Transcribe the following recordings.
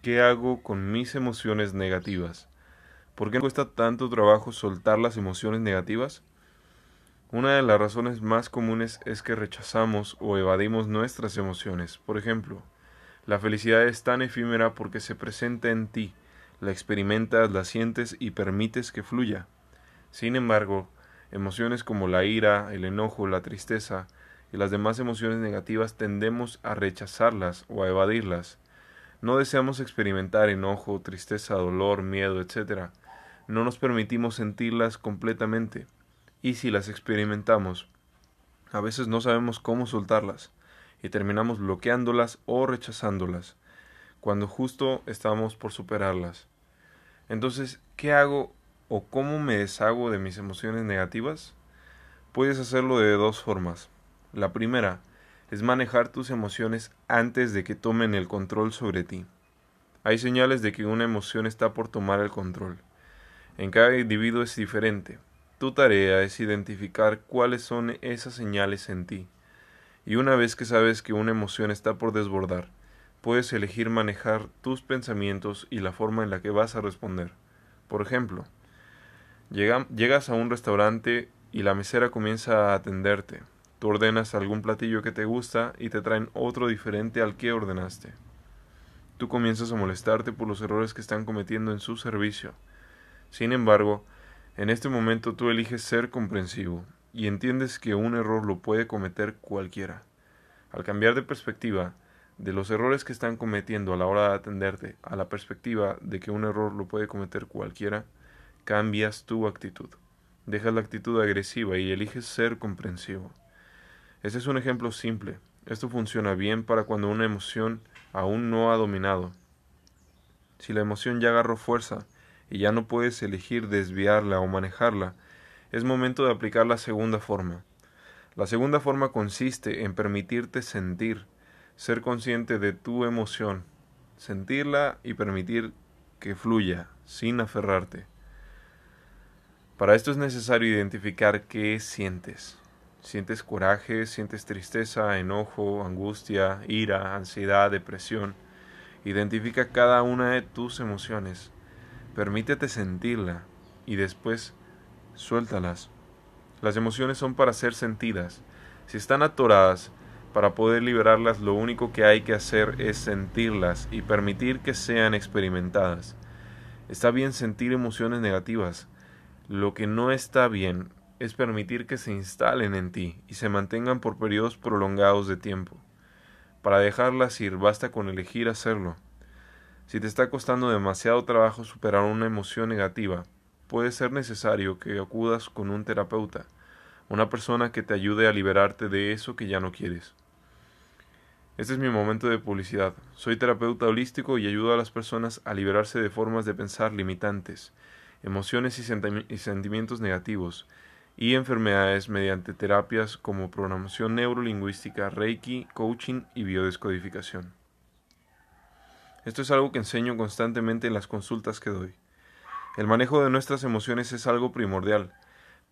¿Qué hago con mis emociones negativas? ¿Por qué me cuesta tanto trabajo soltar las emociones negativas? Una de las razones más comunes es que rechazamos o evadimos nuestras emociones. Por ejemplo, la felicidad es tan efímera porque se presenta en ti, la experimentas, la sientes y permites que fluya. Sin embargo, emociones como la ira, el enojo, la tristeza y las demás emociones negativas tendemos a rechazarlas o a evadirlas. No deseamos experimentar enojo, tristeza, dolor, miedo, etc. No nos permitimos sentirlas completamente. Y si las experimentamos, a veces no sabemos cómo soltarlas y terminamos bloqueándolas o rechazándolas, cuando justo estamos por superarlas. Entonces, ¿qué hago o cómo me deshago de mis emociones negativas? Puedes hacerlo de dos formas. La primera, es manejar tus emociones antes de que tomen el control sobre ti. Hay señales de que una emoción está por tomar el control. En cada individuo es diferente. Tu tarea es identificar cuáles son esas señales en ti. Y una vez que sabes que una emoción está por desbordar, puedes elegir manejar tus pensamientos y la forma en la que vas a responder. Por ejemplo, llegas a un restaurante y la mesera comienza a atenderte. Tú ordenas algún platillo que te gusta y te traen otro diferente al que ordenaste. Tú comienzas a molestarte por los errores que están cometiendo en su servicio. Sin embargo, en este momento tú eliges ser comprensivo y entiendes que un error lo puede cometer cualquiera. Al cambiar de perspectiva, de los errores que están cometiendo a la hora de atenderte a la perspectiva de que un error lo puede cometer cualquiera, cambias tu actitud. Dejas la actitud agresiva y eliges ser comprensivo. Este es un ejemplo simple. Esto funciona bien para cuando una emoción aún no ha dominado. Si la emoción ya agarró fuerza y ya no puedes elegir desviarla o manejarla, es momento de aplicar la segunda forma. La segunda forma consiste en permitirte sentir, ser consciente de tu emoción, sentirla y permitir que fluya, sin aferrarte. Para esto es necesario identificar qué sientes. Sientes coraje, sientes tristeza, enojo, angustia, ira, ansiedad, depresión. Identifica cada una de tus emociones. Permítete sentirla y después suéltalas. Las emociones son para ser sentidas. Si están atoradas, para poder liberarlas lo único que hay que hacer es sentirlas y permitir que sean experimentadas. Está bien sentir emociones negativas. Lo que no está bien es permitir que se instalen en ti y se mantengan por periodos prolongados de tiempo. Para dejarlas ir basta con elegir hacerlo. Si te está costando demasiado trabajo superar una emoción negativa, puede ser necesario que acudas con un terapeuta, una persona que te ayude a liberarte de eso que ya no quieres. Este es mi momento de publicidad. Soy terapeuta holístico y ayudo a las personas a liberarse de formas de pensar limitantes, emociones y, sentimientos negativos, y enfermedades mediante terapias como programación neurolingüística, Reiki, coaching y biodescodificación. Esto es algo que enseño constantemente en las consultas que doy. El manejo de nuestras emociones es algo primordial,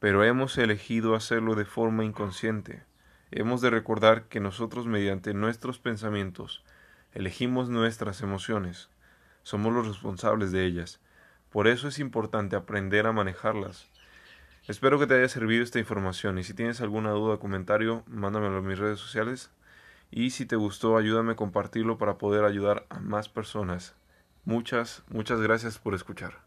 pero hemos elegido hacerlo de forma inconsciente. Hemos de recordar que nosotros mediante nuestros pensamientos elegimos nuestras emociones, somos los responsables de ellas. Por eso es importante aprender a manejarlas Espero que te haya servido esta información y si tienes alguna duda o comentario, mándamelo en mis redes sociales y si te gustó, ayúdame a compartirlo para poder ayudar a más personas. Muchas, muchas gracias por escuchar.